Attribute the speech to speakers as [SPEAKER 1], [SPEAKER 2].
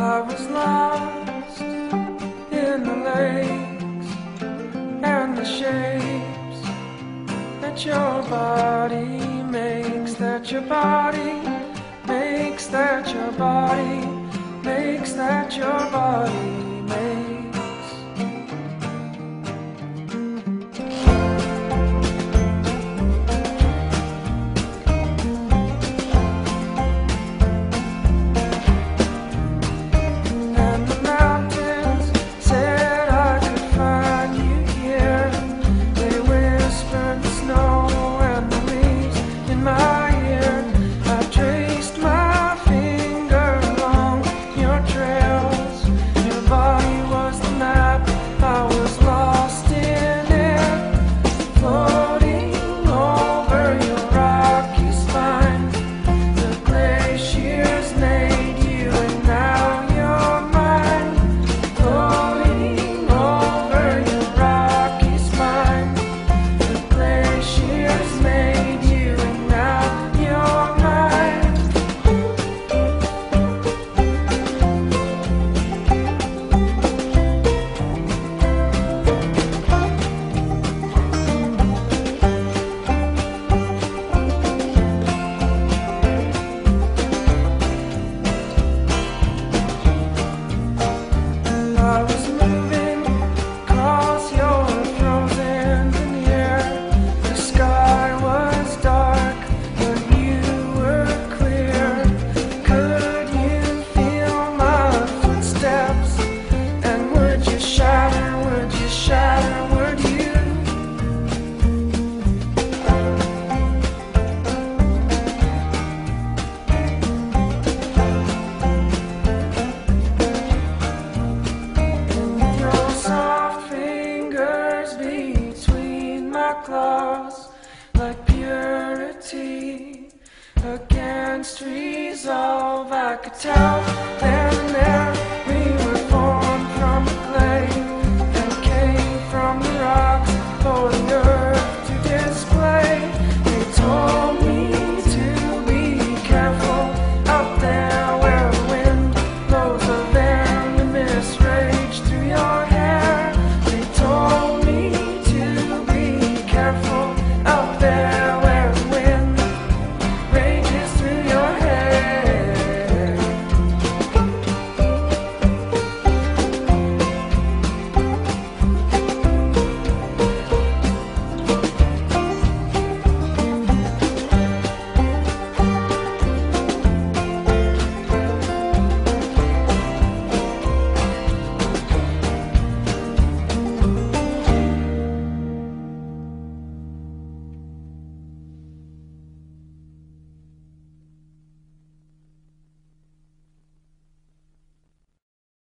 [SPEAKER 1] I was lost in the lakes and the shapes that your body makes, that your body makes, that your body makes, that your body. purity against resolve. I could tell.